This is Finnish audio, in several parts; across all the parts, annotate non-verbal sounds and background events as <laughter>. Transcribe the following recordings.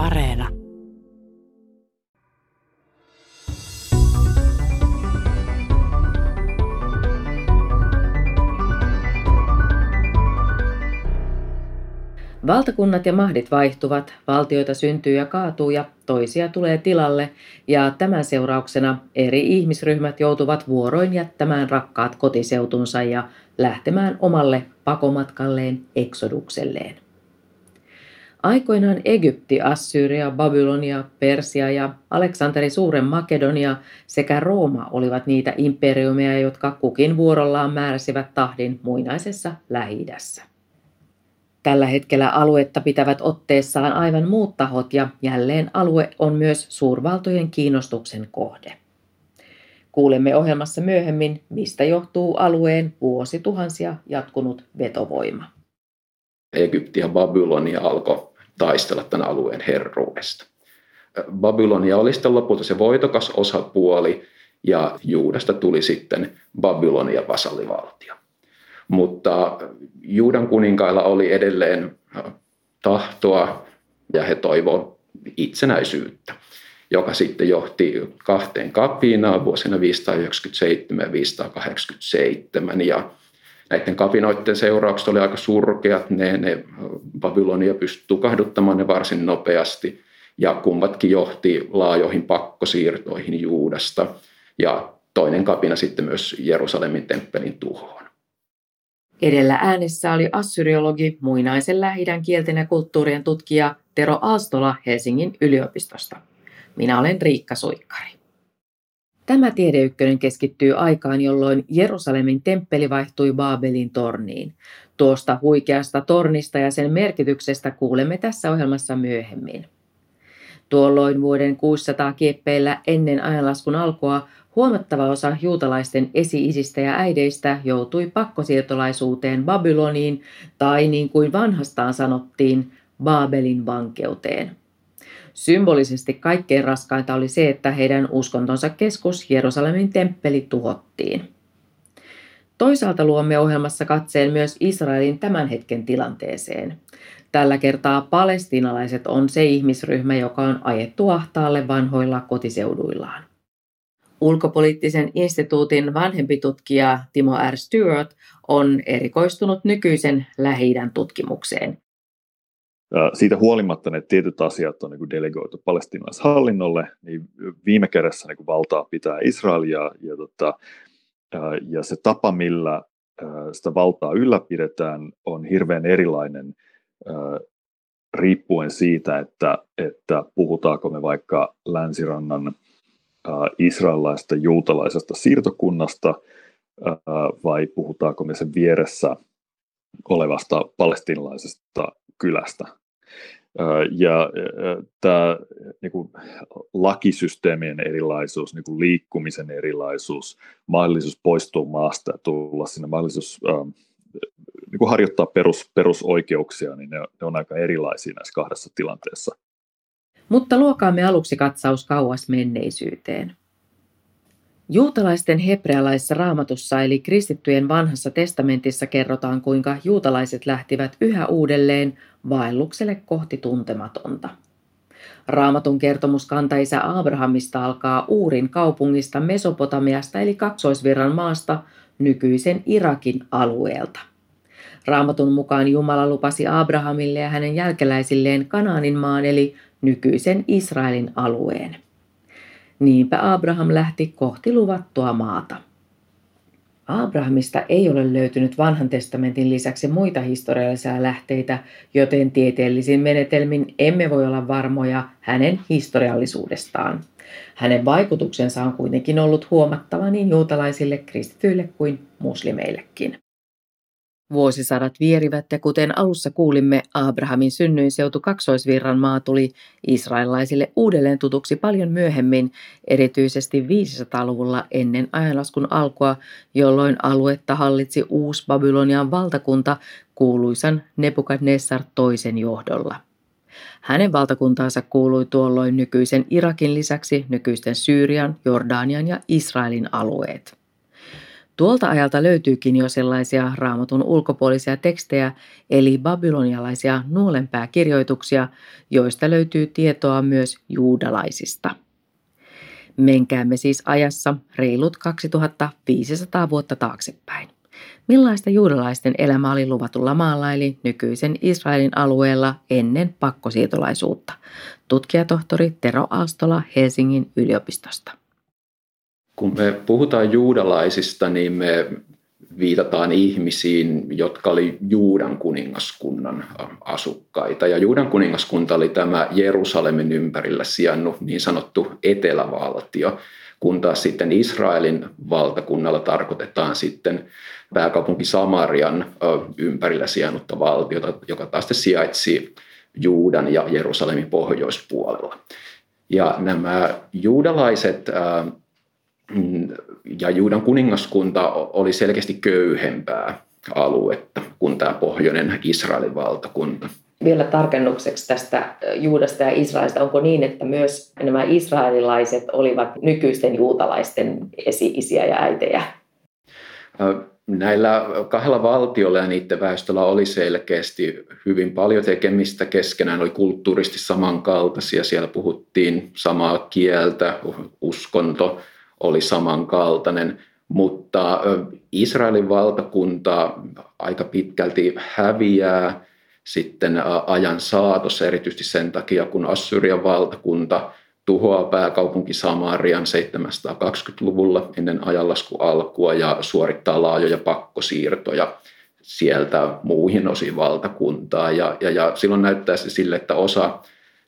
Areena. Valtakunnat ja mahdit vaihtuvat, valtioita syntyy ja kaatuu ja toisia tulee tilalle, ja tämän seurauksena eri ihmisryhmät joutuvat vuoroin jättämään rakkaat kotiseutunsa ja lähtemään omalle pakomatkalleen eksodukselleen. Aikoinaan Egypti, Assyria, Babylonia, Persia ja Aleksanteri Suuren Makedonia sekä Rooma olivat niitä imperiumeja, jotka kukin vuorollaan määräsivät tahdin muinaisessa lähi. Tällä hetkellä aluetta pitävät otteessaan aivan muut tahot ja jälleen alue on myös suurvaltojen kiinnostuksen kohde. Kuulemme ohjelmassa myöhemmin, mistä johtuu alueen vuosituhansia jatkunut vetovoima. Egypti ja Babylonia alkoi taistella tämän alueen herruudesta. Babylonia oli sitten lopulta se voitokas osapuoli ja Juudasta tuli sitten Babylonia vasallivaltio. Mutta Juudan kuninkailla oli edelleen tahtoa ja he toivoivat itsenäisyyttä, joka sitten johti kahteen kapinaan vuosina 597 ja 587. Ja näiden kapinoiden seuraukset oli aika surkeat. Ne, ne Babylonia pystyi tukahduttamaan ne varsin nopeasti ja kummatkin johti laajoihin pakkosiirtoihin Juudasta ja toinen kapina sitten myös Jerusalemin temppelin tuhoon. Edellä äänessä oli assyriologi, muinaisen lähidän kielten ja kulttuurien tutkija Tero Aalstola Helsingin yliopistosta. Minä olen Riikka Suikkari. Tämä tiedeykkönen keskittyy aikaan, jolloin Jerusalemin temppeli vaihtui Baabelin torniin. Tuosta huikeasta tornista ja sen merkityksestä kuulemme tässä ohjelmassa myöhemmin. Tuolloin vuoden 600 kieppeillä ennen ajanlaskun alkua huomattava osa juutalaisten esi-isistä ja äideistä joutui pakkosiirtolaisuuteen Babyloniin tai niin kuin vanhastaan sanottiin, Baabelin vankeuteen. Symbolisesti kaikkein raskainta oli se, että heidän uskontonsa keskus Jerusalemin temppeli tuhottiin. Toisaalta luomme ohjelmassa katseen myös Israelin tämän hetken tilanteeseen. Tällä kertaa palestinalaiset on se ihmisryhmä, joka on ajettu ahtaalle vanhoilla kotiseuduillaan. Ulkopoliittisen instituutin vanhempi tutkija Timo R. Stewart on erikoistunut nykyisen lähi tutkimukseen. Siitä huolimatta ne tietyt asiat on niin delegoitu palestinaishallinnolle, niin viime kädessä niin valtaa pitää Israelia ja, ja, tota, ja se tapa, millä sitä valtaa ylläpidetään, on hirveän erilainen riippuen siitä, että, että puhutaanko me vaikka länsirannan israelaista juutalaisesta siirtokunnasta vai puhutaanko me sen vieressä olevasta palestinalaisesta kylästä. Ja tämä niin kuin, lakisysteemien erilaisuus, niin kuin liikkumisen erilaisuus, mahdollisuus poistua maasta ja tulla sinne, mahdollisuus niin kuin harjoittaa perus, perusoikeuksia, niin ne, ne on aika erilaisia näissä kahdessa tilanteessa. Mutta luokaamme aluksi katsaus kauas menneisyyteen. Juutalaisten hebrealaisessa raamatussa eli kristittyjen vanhassa testamentissa kerrotaan, kuinka juutalaiset lähtivät yhä uudelleen vaellukselle kohti tuntematonta. Raamatun kertomus kantaisä Abrahamista alkaa Uurin kaupungista Mesopotamiasta eli kaksoisvirran maasta nykyisen Irakin alueelta. Raamatun mukaan Jumala lupasi Abrahamille ja hänen jälkeläisilleen Kanaanin maan eli nykyisen Israelin alueen. Niinpä Abraham lähti kohti luvattua maata. Abrahamista ei ole löytynyt vanhan testamentin lisäksi muita historiallisia lähteitä, joten tieteellisin menetelmin emme voi olla varmoja hänen historiallisuudestaan. Hänen vaikutuksensa on kuitenkin ollut huomattava niin juutalaisille, kristityille kuin muslimeillekin. Vuosisadat vierivät ja kuten alussa kuulimme, Abrahamin synnyinseutu kaksoisvirran maa tuli israelaisille uudelleen tutuksi paljon myöhemmin, erityisesti 500-luvulla ennen ajanlaskun alkua, jolloin aluetta hallitsi uusi Babylonian valtakunta kuuluisan Nebukadnessar toisen johdolla. Hänen valtakuntaansa kuului tuolloin nykyisen Irakin lisäksi nykyisten Syyrian, Jordanian ja Israelin alueet. Tuolta ajalta löytyykin jo sellaisia raamatun ulkopuolisia tekstejä, eli babylonialaisia nuolenpääkirjoituksia, joista löytyy tietoa myös juudalaisista. Menkäämme siis ajassa reilut 2500 vuotta taaksepäin. Millaista juudalaisten elämä oli luvatulla maalla eli nykyisen Israelin alueella ennen pakkosiirtolaisuutta? Tutkijatohtori Tero Aalstola Helsingin yliopistosta. Kun me puhutaan juudalaisista, niin me viitataan ihmisiin, jotka oli Juudan kuningaskunnan asukkaita. Ja Juudan kuningaskunta oli tämä Jerusalemin ympärillä sijannut niin sanottu etelävaltio, kun taas sitten Israelin valtakunnalla tarkoitetaan sitten pääkaupunki Samarian ympärillä sijannutta valtiota, joka taas sijaitsi Juudan ja Jerusalemin pohjoispuolella. Ja nämä juudalaiset mm, ja Juudan kuningaskunta oli selkeästi köyhempää aluetta kuin tämä pohjoinen Israelin valtakunta. Vielä tarkennukseksi tästä Juudasta ja Israelista, onko niin, että myös nämä israelilaiset olivat nykyisten juutalaisten esi-isiä ja äitejä? Näillä kahdella valtiolla ja niiden väestöllä oli selkeästi hyvin paljon tekemistä keskenään, oli kulttuuristi samankaltaisia, siellä puhuttiin samaa kieltä, uskonto oli samankaltainen, mutta Israelin valtakunta aika pitkälti häviää sitten ajan saatossa, erityisesti sen takia, kun Assyrian valtakunta tuhoaa pääkaupunki Samarian 720-luvulla ennen ajanlasku alkua ja suorittaa laajoja pakkosiirtoja sieltä muihin osiin valtakuntaa. Ja, ja, ja silloin näyttää se sille, että osa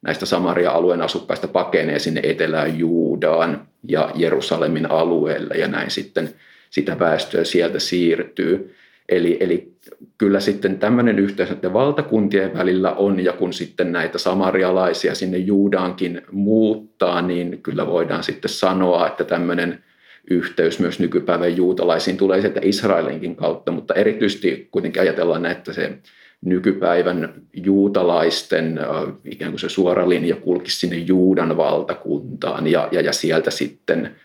näistä Samaria-alueen asukkaista pakenee sinne etelään Juudaan ja Jerusalemin alueelle ja näin sitten sitä väestöä sieltä siirtyy. Eli, eli kyllä sitten tämmöinen yhteys näiden valtakuntien välillä on, ja kun sitten näitä samarialaisia sinne Juudaankin muuttaa, niin kyllä voidaan sitten sanoa, että tämmöinen yhteys myös nykypäivän juutalaisiin tulee sieltä Israelinkin kautta, mutta erityisesti kuitenkin ajatellaan, että se nykypäivän juutalaisten ikään kuin se suora linja kulkisi sinne Juudan valtakuntaan ja, ja, ja sieltä sitten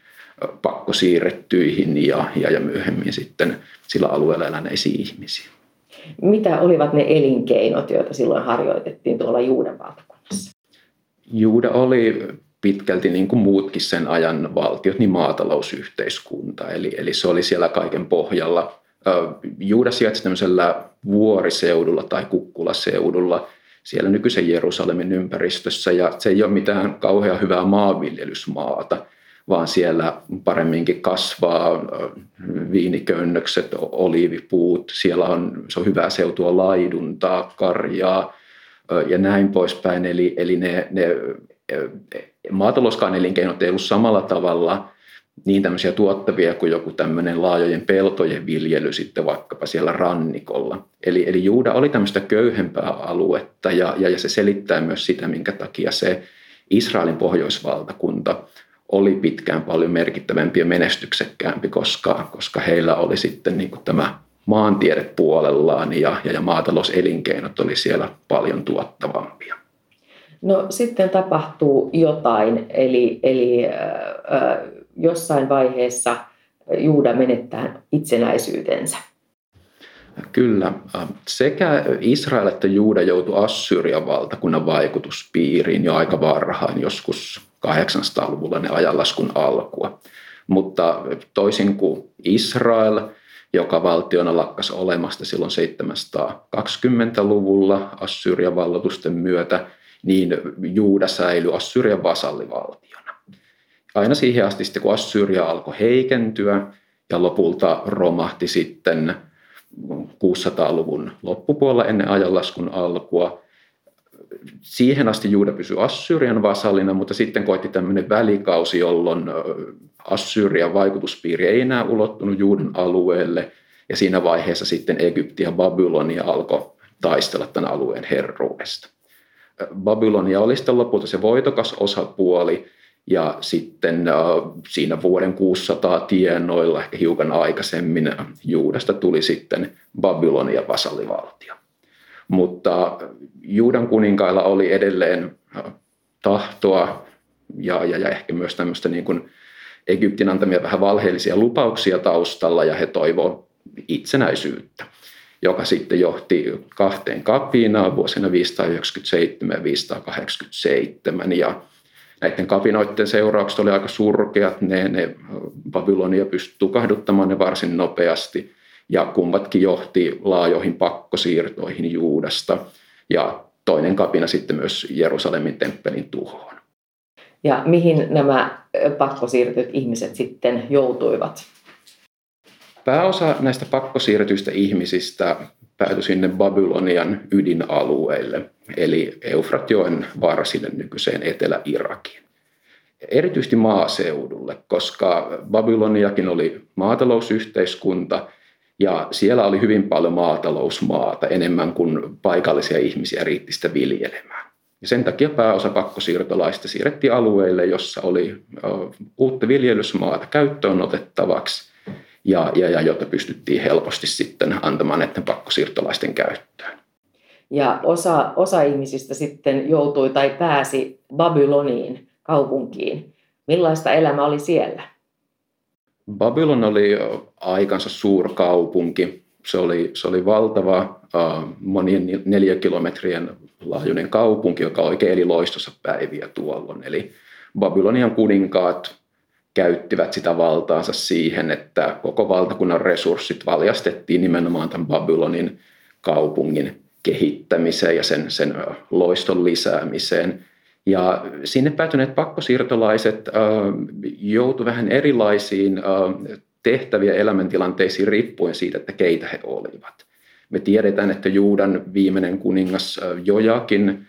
pakko siirrettyihin ja, ja, ja myöhemmin sitten sillä alueella eläneisiin ihmisiin. Mitä olivat ne elinkeinot, joita silloin harjoitettiin tuolla Juudan valtakunnassa? Juuda oli pitkälti niin kuin muutkin sen ajan valtiot, niin maatalousyhteiskunta. Eli, eli se oli siellä kaiken pohjalla. Juuda sijaitsi tämmöisellä vuoriseudulla tai kukkulaseudulla siellä nykyisen Jerusalemin ympäristössä ja se ei ole mitään kauhean hyvää maanviljelysmaata – vaan siellä paremminkin kasvaa viiniköynnökset, oliivipuut, siellä on, se on hyvää seutua laiduntaa, karjaa ja näin poispäin. Eli, eli ne, ne maatalouskaan elinkeinot ei ollut samalla tavalla niin tämmöisiä tuottavia kuin joku tämmöinen laajojen peltojen viljely sitten vaikkapa siellä rannikolla. Eli, eli Juuda oli tämmöistä köyhempää aluetta ja, ja, ja se selittää myös sitä, minkä takia se Israelin pohjoisvaltakunta oli pitkään paljon merkittävämpi ja menestyksekkäämpi, koska, koska heillä oli sitten niin kuin tämä maantiede puolellaan ja, ja, ja maatalouselinkeinot oli siellä paljon tuottavampia. No sitten tapahtuu jotain, eli, eli äh, jossain vaiheessa Juuda menettää itsenäisyytensä. Kyllä. Sekä Israel että Juuda joutui Assyrian valtakunnan vaikutuspiiriin jo aika varhain, joskus 800-luvulla ne ajanlaskun alkua. Mutta toisin kuin Israel, joka valtiona lakkasi olemasta silloin 720-luvulla Assyrian vallotusten myötä, niin Juuda säilyi Assyrian vasallivaltiona. Aina siihen asti, sitten, kun Assyria alkoi heikentyä ja lopulta romahti sitten 600-luvun loppupuolella ennen ajanlaskun alkua, siihen asti Juuda pysyi Assyrian vasallina, mutta sitten koitti tämmöinen välikausi, jolloin Assyrian vaikutuspiiri ei enää ulottunut Juudan alueelle, ja siinä vaiheessa sitten Egypti ja Babylonia alkoi taistella tämän alueen herruudesta. Babylonia oli sitten lopulta se voitokas osapuoli, ja sitten siinä vuoden 600 tienoilla, ehkä hiukan aikaisemmin, Juudasta tuli sitten Babylonia vasallivaltio. Mutta Juudan kuninkailla oli edelleen tahtoa ja, ja, ja ehkä myös tämmöistä niin kuin Egyptin antamia vähän valheellisia lupauksia taustalla ja he toivovat itsenäisyyttä, joka sitten johti kahteen kapinaan vuosina 597 ja 587 ja näiden kapinoiden seuraukset oli aika surkeat. Ne, ne Babylonia pystyi tukahduttamaan ne varsin nopeasti ja kummatkin johti laajoihin pakkosiirtoihin Juudasta ja toinen kapina sitten myös Jerusalemin temppelin tuhoon. Ja mihin nämä pakkosiirtyt ihmiset sitten joutuivat? Pääosa näistä pakkosiirtyistä ihmisistä päätyi sinne Babylonian ydinalueille, eli Eufratjoen varsille nykyiseen Etelä-Irakiin. Erityisesti maaseudulle, koska Babyloniakin oli maatalousyhteiskunta ja siellä oli hyvin paljon maatalousmaata, enemmän kuin paikallisia ihmisiä riitti sitä viljelemään. Ja sen takia pääosa pakkosiirtolaista siirrettiin alueille, jossa oli uutta viljelysmaata käyttöön otettavaksi ja, ja, ja jota pystyttiin helposti sitten antamaan näiden pakkosiirtolaisten käyttöön. Ja osa, osa ihmisistä sitten joutui tai pääsi Babyloniin, kaupunkiin. Millaista elämä oli siellä? Babylon oli aikansa suurkaupunki. Se oli, se oli valtava monien neliökilometrien laajuinen kaupunki, joka oikein eli loistossa päiviä tuolloin. Eli Babylonian kuninkaat käyttivät sitä valtaansa siihen, että koko valtakunnan resurssit valjastettiin nimenomaan tämän Babylonin kaupungin kehittämiseen ja sen, sen loiston lisäämiseen. Ja sinne päätyneet pakkosiirtolaiset äh, joutuivat vähän erilaisiin äh, tehtäviä elämäntilanteisiin riippuen siitä, että keitä he olivat. Me tiedetään, että Juudan viimeinen kuningas Jojakin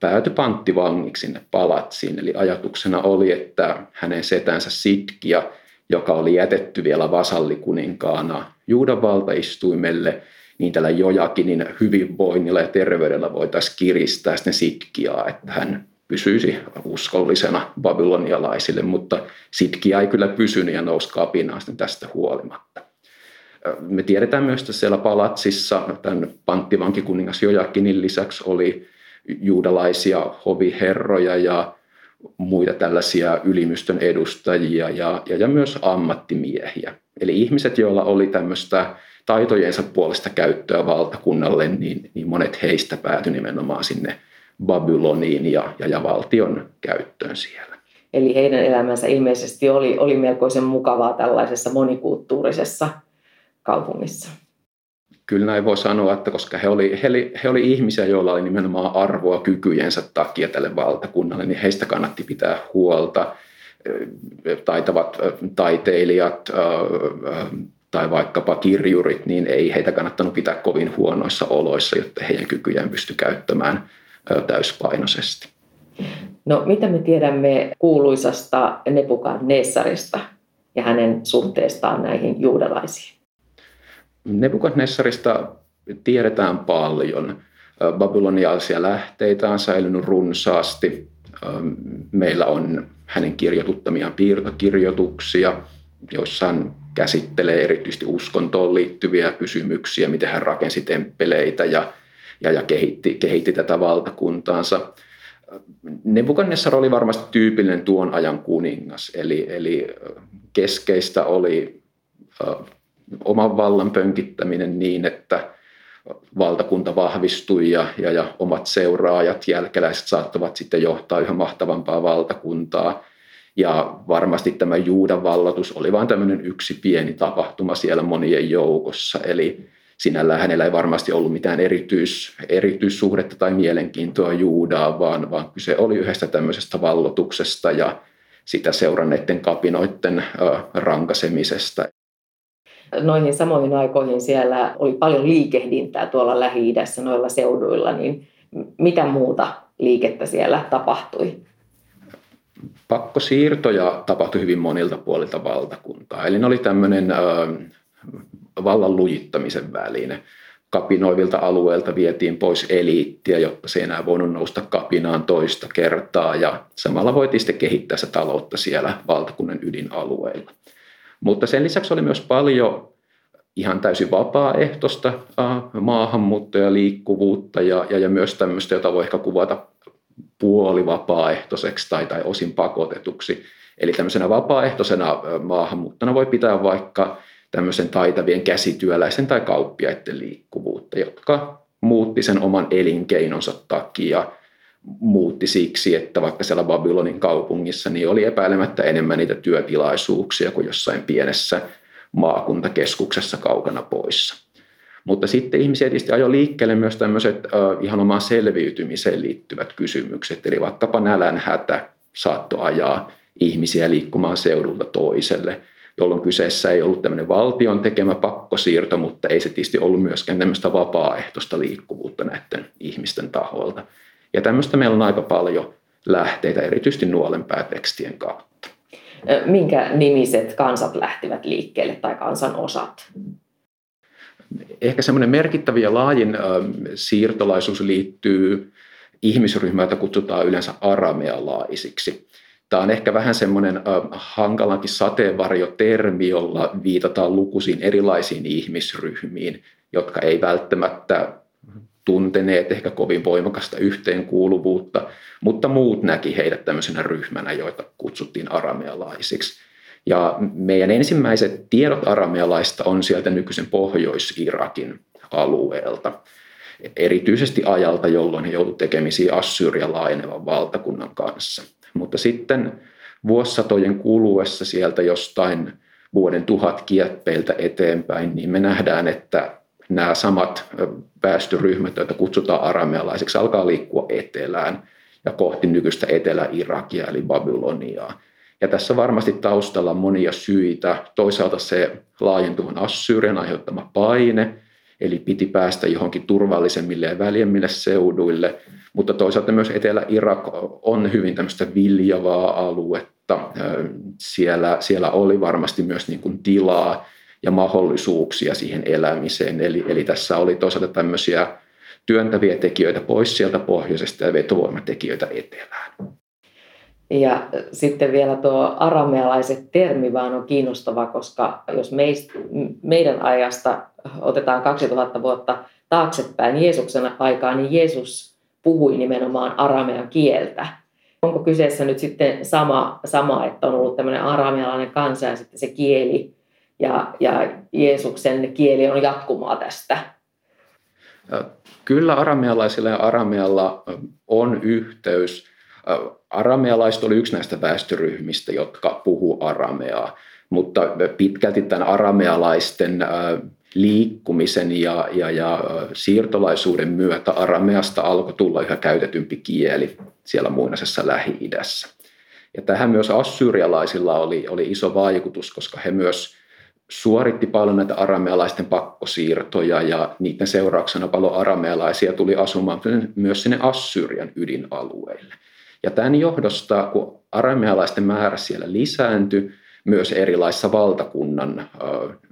päätyi panttivangiksi sinne palatsiin. Eli ajatuksena oli, että hänen setänsä Sitkia, joka oli jätetty vielä vasallikuninkaana Juudan valtaistuimelle, niin tällä Jojakinin hyvinvoinnilla ja terveydellä voitaisiin kiristää sitten Sitkiaa, että hän pysyisi uskollisena babylonialaisille, mutta Sitkia ei kyllä pysynyt ja nousi kapinaan tästä huolimatta. Me tiedetään myös, että siellä palatsissa tämän panttivankikuningas Jojakinin lisäksi oli juudalaisia hoviherroja ja muita tällaisia ylimystön edustajia ja, ja, ja myös ammattimiehiä. Eli ihmiset, joilla oli tämmöistä taitojensa puolesta käyttöä valtakunnalle, niin, niin monet heistä päätyi nimenomaan sinne Babyloniin ja, ja, ja valtion käyttöön siellä. Eli heidän elämänsä ilmeisesti oli, oli melkoisen mukavaa tällaisessa monikulttuurisessa kaupungissa. Kyllä näin voi sanoa, että koska he oli, he, oli, he oli ihmisiä, joilla oli nimenomaan arvoa kykyjensä takia tälle valtakunnalle, niin heistä kannatti pitää huolta. Taitavat taiteilijat tai vaikkapa kirjurit, niin ei heitä kannattanut pitää kovin huonoissa oloissa, jotta heidän kykyjään pysty käyttämään täyspainoisesti. No mitä me tiedämme kuuluisasta Nebukadnessarista ja hänen suhteestaan näihin juudalaisiin? Nebukadnessarista tiedetään paljon. Babylonialaisia lähteitä on säilynyt runsaasti. Meillä on hänen kirjoituttamiaan piirtokirjoituksia, joissa hän käsittelee erityisesti uskontoon liittyviä kysymyksiä, miten hän rakensi temppeleitä ja, ja, ja kehitti, kehitti tätä valtakuntaansa. Nebukadnessar oli varmasti tyypillinen tuon ajan kuningas, eli, eli keskeistä oli oman vallan pönkittäminen niin, että valtakunta vahvistui ja, ja, ja omat seuraajat, jälkeläiset saattavat sitten johtaa yhä mahtavampaa valtakuntaa. Ja varmasti tämä Juudan vallatus oli vain tämmöinen yksi pieni tapahtuma siellä monien joukossa. Eli sinällään hänellä ei varmasti ollut mitään erityis, erityissuhdetta tai mielenkiintoa Juudaa, vaan, vaan kyse oli yhdestä tämmöisestä vallotuksesta ja sitä seuranneiden kapinoiden rankasemisesta noihin samoihin aikoihin siellä oli paljon liikehdintää tuolla Lähi-idässä noilla seuduilla, niin mitä muuta liikettä siellä tapahtui? Pakkosiirtoja tapahtui hyvin monilta puolilta valtakuntaa. Eli ne oli tämmöinen äh, vallan lujittamisen väline. Kapinoivilta alueilta vietiin pois eliittiä, jotta se ei enää voinut nousta kapinaan toista kertaa. Ja samalla voitiin sitten kehittää se taloutta siellä valtakunnan ydinalueilla. Mutta sen lisäksi oli myös paljon ihan täysin vapaaehtoista maahanmuuttoa ja liikkuvuutta ja, ja, ja myös tämmöistä, jota voi ehkä kuvata puolivapaaehtoiseksi tai, tai osin pakotetuksi. Eli tämmöisenä vapaaehtoisena maahanmuuttona voi pitää vaikka tämmöisen taitavien käsityöläisen tai kauppiaiden liikkuvuutta, jotka muutti sen oman elinkeinonsa takia – muutti siksi, että vaikka siellä Babylonin kaupungissa niin oli epäilemättä enemmän niitä työtilaisuuksia kuin jossain pienessä maakuntakeskuksessa kaukana poissa. Mutta sitten ihmisiä tietysti ajoi liikkeelle myös tämmöiset äh, ihan omaan selviytymiseen liittyvät kysymykset, eli vaikkapa nälänhätä saattoi ajaa ihmisiä liikkumaan seudulta toiselle, jolloin kyseessä ei ollut tämmöinen valtion tekemä pakkosiirto, mutta ei se tietysti ollut myöskään tämmöistä vapaaehtoista liikkuvuutta näiden ihmisten taholta. Ja tämmöistä meillä on aika paljon lähteitä, erityisesti nuolenpäätekstien kautta. Minkä nimiset kansat lähtivät liikkeelle tai kansan osat? Ehkä semmoinen merkittävä ja laajin siirtolaisuus liittyy ihmisryhmään, jota kutsutaan yleensä aramealaisiksi. Tämä on ehkä vähän semmoinen hankalankin sateenvarjotermi, jolla viitataan lukuisiin erilaisiin ihmisryhmiin, jotka ei välttämättä tunteneet ehkä kovin voimakasta yhteenkuuluvuutta, mutta muut näki heidät tämmöisenä ryhmänä, joita kutsuttiin aramealaisiksi. Ja meidän ensimmäiset tiedot aramealaista on sieltä nykyisen Pohjois-Irakin alueelta, erityisesti ajalta, jolloin he joutuivat tekemisiin Assyria laajenevan valtakunnan kanssa. Mutta sitten vuosisatojen kuluessa sieltä jostain vuoden tuhat kieppeiltä eteenpäin, niin me nähdään, että nämä samat väestöryhmät, joita kutsutaan aramealaisiksi, alkaa liikkua etelään ja kohti nykyistä Etelä-Irakia eli Babyloniaa. Ja tässä varmasti taustalla on monia syitä. Toisaalta se laajentuvan Assyrian aiheuttama paine, eli piti päästä johonkin turvallisemmille ja väljemmille seuduille, mutta toisaalta myös Etelä-Irak on hyvin tämmöistä viljavaa aluetta. Siellä, siellä oli varmasti myös niin kuin tilaa ja mahdollisuuksia siihen elämiseen. Eli, eli tässä oli toisaalta tämmöisiä työntäviä tekijöitä pois sieltä pohjoisesta ja vetovoimatekijöitä etelään. Ja sitten vielä tuo aramealaiset termi vaan on kiinnostava, koska jos meist, meidän ajasta otetaan 2000 vuotta taaksepäin Jeesuksen aikaa, niin Jeesus puhui nimenomaan aramean kieltä. Onko kyseessä nyt sitten sama, sama että on ollut tämmöinen aramealainen kansa ja sitten se kieli ja, ja Jeesuksen kieli on jatkumaa tästä. Kyllä aramealaisilla ja aramealla on yhteys. Aramealaiset oli yksi näistä väestöryhmistä, jotka puhuu arameaa, mutta pitkälti tämän aramealaisten liikkumisen ja, ja, ja siirtolaisuuden myötä arameasta alkoi tulla yhä käytetympi kieli siellä muinaisessa Lähi-idässä. Ja tähän myös assyrialaisilla oli, oli iso vaikutus, koska he myös suoritti paljon näitä aramealaisten pakkosiirtoja ja niiden seurauksena paljon aramealaisia tuli asumaan myös sinne Assyrian ydinalueille. Ja tämän johdosta, kun aramealaisten määrä siellä lisääntyi, myös erilaisissa valtakunnan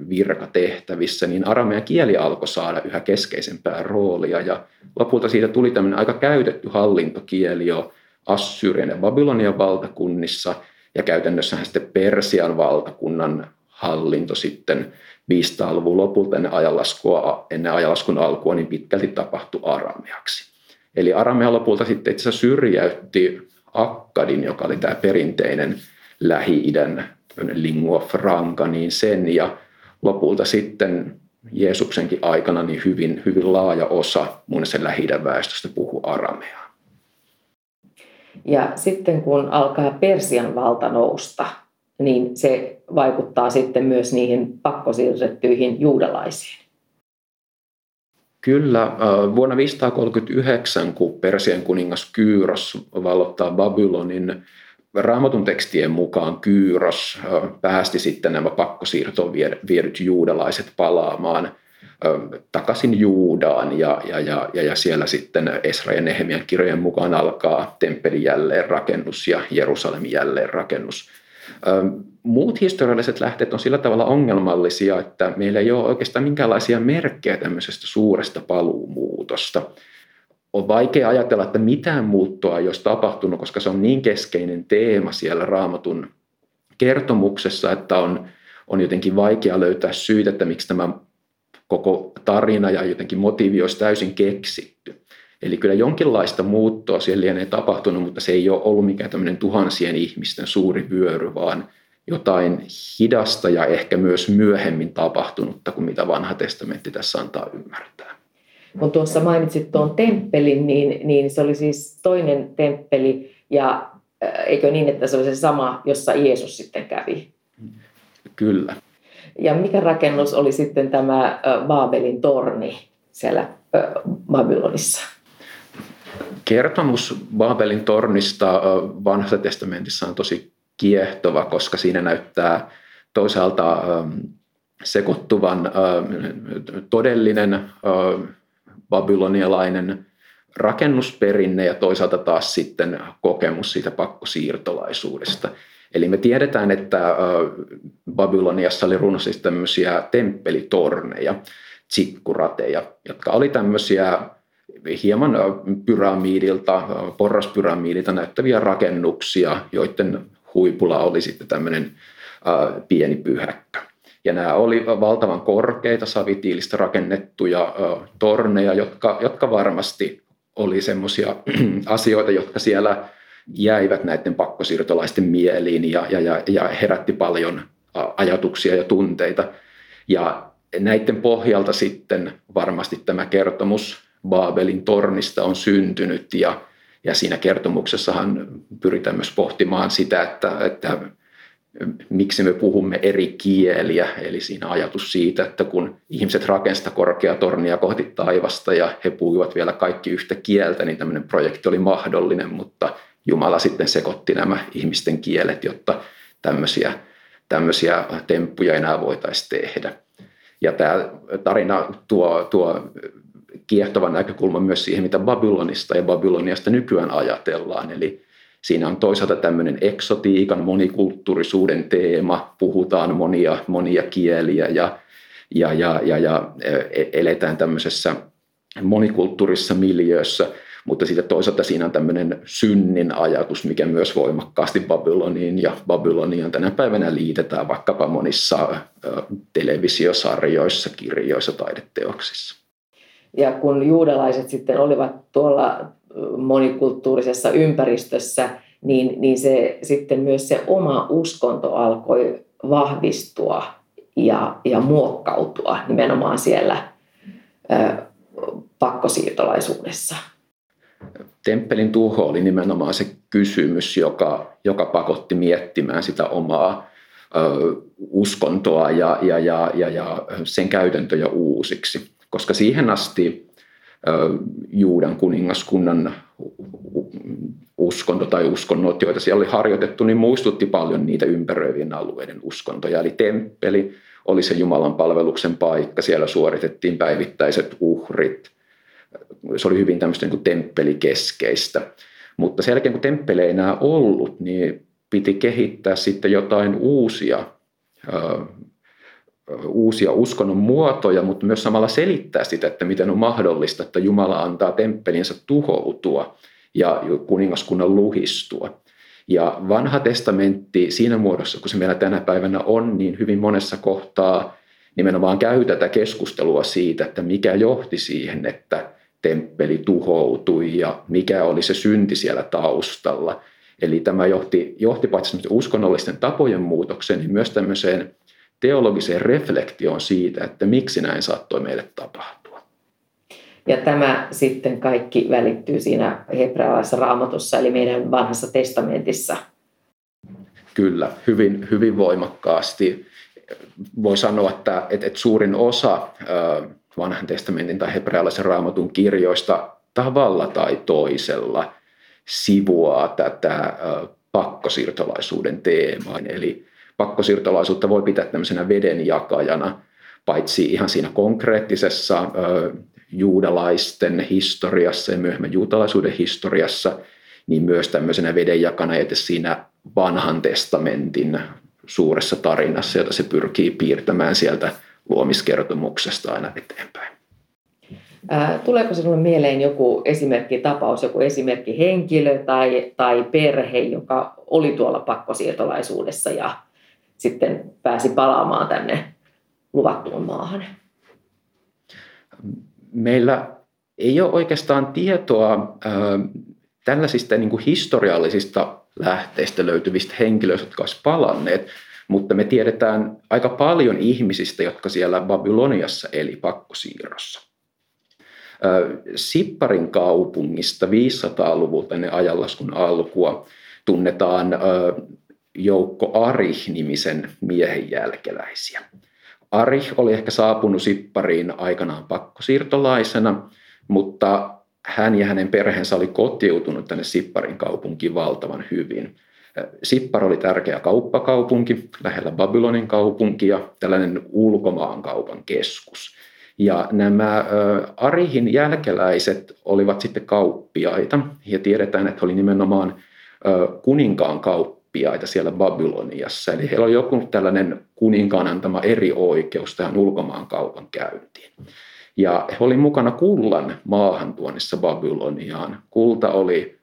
virkatehtävissä, niin aramean kieli alkoi saada yhä keskeisempää roolia ja lopulta siitä tuli tämmöinen aika käytetty hallintokieli jo Assyrian ja Babylonian valtakunnissa ja käytännössä sitten Persian valtakunnan hallinto sitten 500-luvun lopulta ennen, ajanlaskua, ennen ajanlaskun alkua niin pitkälti tapahtui arameaksi. Eli aramea lopulta sitten itse syrjäytti Akkadin, joka oli tämä perinteinen Lähi-idän lingua franca, niin sen ja lopulta sitten Jeesuksenkin aikana niin hyvin, hyvin laaja osa mun sen lähi väestöstä puhuu arameaa. Ja sitten kun alkaa Persian valta nousta, niin se vaikuttaa sitten myös niihin pakkosiirrettyihin juudalaisiin. Kyllä, vuonna 539, kun Persian kuningas Kyyros valottaa Babylonin, Raamatun tekstien mukaan Kyyros päästi sitten nämä pakkosiirtoon viedyt juudalaiset palaamaan takaisin Juudaan ja, ja, ja, ja siellä sitten Esra ja Nehemian kirjojen mukaan alkaa temppelin jälleenrakennus ja Jerusalemin jälleenrakennus. Muut historialliset lähteet on sillä tavalla ongelmallisia, että meillä ei ole oikeastaan minkäänlaisia merkkejä tämmöisestä suuresta paluumuutosta. On vaikea ajatella, että mitään muuttoa ei olisi tapahtunut, koska se on niin keskeinen teema siellä raamatun kertomuksessa, että on, on jotenkin vaikea löytää syitä, että miksi tämä koko tarina ja jotenkin motiivi olisi täysin keksitty. Eli kyllä jonkinlaista muuttoa siellä lienee tapahtunut, mutta se ei ole ollut mikään tämmöinen tuhansien ihmisten suuri vyöry, vaan jotain hidasta ja ehkä myös myöhemmin tapahtunutta kuin mitä vanha testamentti tässä antaa ymmärtää. Kun tuossa mainitsit tuon temppelin, niin, niin se oli siis toinen temppeli ja eikö niin, että se oli se sama, jossa Jeesus sitten kävi? Kyllä. Ja mikä rakennus oli sitten tämä Baabelin torni siellä Babylonissa? Kertomus Baabelin tornista vanhassa testamentissa on tosi kiehtova, koska siinä näyttää toisaalta sekoittuvan todellinen babylonialainen rakennusperinne ja toisaalta taas sitten kokemus siitä pakkosiirtolaisuudesta. Eli me tiedetään, että Babyloniassa oli runsaasti tämmöisiä temppelitorneja, tsikkurateja, jotka oli tämmöisiä hieman pyramiidilta, porraspyramiidilta näyttäviä rakennuksia, joiden huipulla oli sitten tämmöinen pieni pyhäkkö. Ja nämä oli valtavan korkeita savitiilistä rakennettuja torneja, jotka, jotka varmasti oli semmoisia <clears throat> asioita, jotka siellä jäivät näiden pakkosiirtolaisten mieliin ja, ja, ja herätti paljon ajatuksia ja tunteita. Ja näiden pohjalta sitten varmasti tämä kertomus Baabelin tornista on syntynyt ja, ja siinä kertomuksessahan pyritään myös pohtimaan sitä, että, että miksi me puhumme eri kieliä, eli siinä ajatus siitä, että kun ihmiset rakensivat korkea tornia kohti taivasta ja he puhuivat vielä kaikki yhtä kieltä, niin tämmöinen projekti oli mahdollinen, mutta Jumala sitten sekoitti nämä ihmisten kielet, jotta tämmöisiä, tämmöisiä temppuja enää voitaisiin tehdä. Ja tämä tarina tuo, tuo kiehtovan näkökulman myös siihen, mitä Babylonista ja Babyloniasta nykyään ajatellaan. Eli Siinä on toisaalta tämmöinen eksotiikan, monikulttuurisuuden teema, puhutaan monia, monia kieliä ja, ja, ja, ja, ja e, eletään tämmöisessä monikulttuurisessa miljöössä, mutta sitten toisaalta siinä on tämmöinen synnin ajatus, mikä myös voimakkaasti Babyloniin ja Babyloniaan tänä päivänä liitetään vaikkapa monissa televisiosarjoissa, kirjoissa, taideteoksissa. Ja kun juudalaiset sitten olivat tuolla monikulttuurisessa ympäristössä, niin, niin se sitten myös se oma uskonto alkoi vahvistua ja, ja muokkautua nimenomaan siellä ö, pakkosiirtolaisuudessa. Temppelin tuho oli nimenomaan se kysymys, joka, joka pakotti miettimään sitä omaa ö, uskontoa ja, ja, ja, ja, ja sen käytäntöjä uusiksi. Koska siihen asti Juudan kuningaskunnan uskonto tai uskonnot, joita siellä oli harjoitettu, niin muistutti paljon niitä ympäröivien alueiden uskontoja. Eli temppeli oli se Jumalan palveluksen paikka, siellä suoritettiin päivittäiset uhrit. Se oli hyvin tämmöistä niin kuin temppelikeskeistä. Mutta sen jälkeen kun temppeli ei enää ollut, niin piti kehittää sitten jotain uusia uusia uskonnon muotoja, mutta myös samalla selittää sitä, että miten on mahdollista, että Jumala antaa temppelinsä tuhoutua ja kuningaskunnan luhistua. Ja vanha testamentti siinä muodossa, kun se meillä tänä päivänä on, niin hyvin monessa kohtaa nimenomaan käy tätä keskustelua siitä, että mikä johti siihen, että temppeli tuhoutui ja mikä oli se synti siellä taustalla. Eli tämä johti, johti paitsi uskonnollisten tapojen muutokseen, niin myös tämmöiseen teologiseen reflektioon siitä, että miksi näin saattoi meille tapahtua. Ja tämä sitten kaikki välittyy siinä hebrealaisessa raamatussa, eli meidän vanhassa testamentissa. Kyllä, hyvin, hyvin voimakkaasti. Voi sanoa, että, että, että suurin osa vanhan testamentin tai hebrealaisen raamatun kirjoista tavalla tai toisella sivuaa tätä pakkosiirtolaisuuden teemaa. Eli pakkosiirtolaisuutta voi pitää tämmöisenä vedenjakajana, paitsi ihan siinä konkreettisessa ö, juudalaisten historiassa ja myöhemmin juutalaisuuden historiassa, niin myös tämmöisenä vedenjakana että siinä vanhan testamentin suuressa tarinassa, jota se pyrkii piirtämään sieltä luomiskertomuksesta aina eteenpäin. Tuleeko sinulle mieleen joku esimerkkitapaus, joku esimerkki henkilö tai, tai perhe, joka oli tuolla pakkosiirtolaisuudessa ja sitten pääsi palaamaan tänne luvattuun maahan? Meillä ei ole oikeastaan tietoa tällaisista niin kuin historiallisista lähteistä löytyvistä henkilöistä, jotka olisivat palanneet, mutta me tiedetään aika paljon ihmisistä, jotka siellä Babyloniassa eli pakkosiirrossa. Sipparin kaupungista 500-luvulta ennen ajanlaskun alkua tunnetaan joukko Arih-nimisen miehen jälkeläisiä. Arih oli ehkä saapunut Sippariin aikanaan pakkosiirtolaisena, mutta hän ja hänen perheensä oli kotiutunut tänne Sipparin kaupunkiin valtavan hyvin. Sippar oli tärkeä kauppakaupunki lähellä Babylonin kaupunkia, tällainen ulkomaankaupan keskus. Ja nämä Arihin jälkeläiset olivat sitten kauppiaita ja tiedetään, että oli nimenomaan kuninkaan kauppiaita siellä Babyloniassa. Eli heillä oli joku tällainen kuninkaan antama eri oikeus tähän ulkomaankaupan käyntiin. Ja he olivat mukana kullan maahantuonnissa Babyloniaan. Kulta oli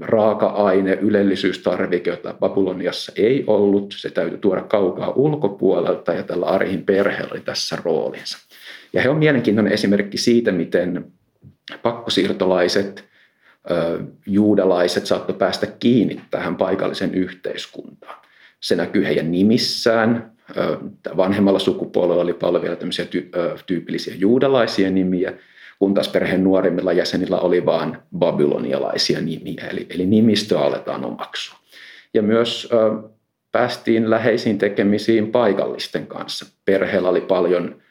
raaka-aine, ylellisyystarvike, jota Babyloniassa ei ollut. Se täytyy tuoda kaukaa ulkopuolelta ja tällä Arihin perheellä oli tässä roolinsa. Ja he on mielenkiintoinen esimerkki siitä, miten pakkosiirtolaiset, juudalaiset saattoi päästä kiinni tähän paikallisen yhteiskuntaan. Se näkyy heidän nimissään. Vanhemmalla sukupuolella oli paljon vielä tämmöisiä tyypillisiä juudalaisia nimiä, kun taas perheen nuorimmilla jäsenillä oli vain babylonialaisia nimiä, eli, eli nimistöä aletaan omaksua. Ja myös päästiin läheisiin tekemisiin paikallisten kanssa. Perheellä oli paljon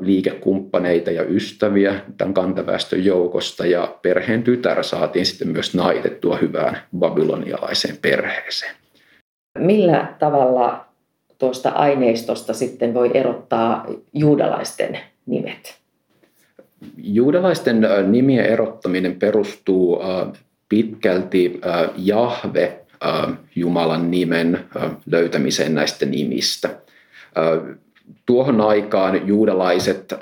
liikekumppaneita ja ystäviä tämän kantaväestön joukosta, ja perheen tytär saatiin sitten myös naitettua hyvään babylonialaiseen perheeseen. Millä tavalla tuosta aineistosta sitten voi erottaa juudalaisten nimet? Juudalaisten nimien erottaminen perustuu pitkälti Jahve Jumalan nimen löytämiseen näistä nimistä. Tuohon aikaan juudalaiset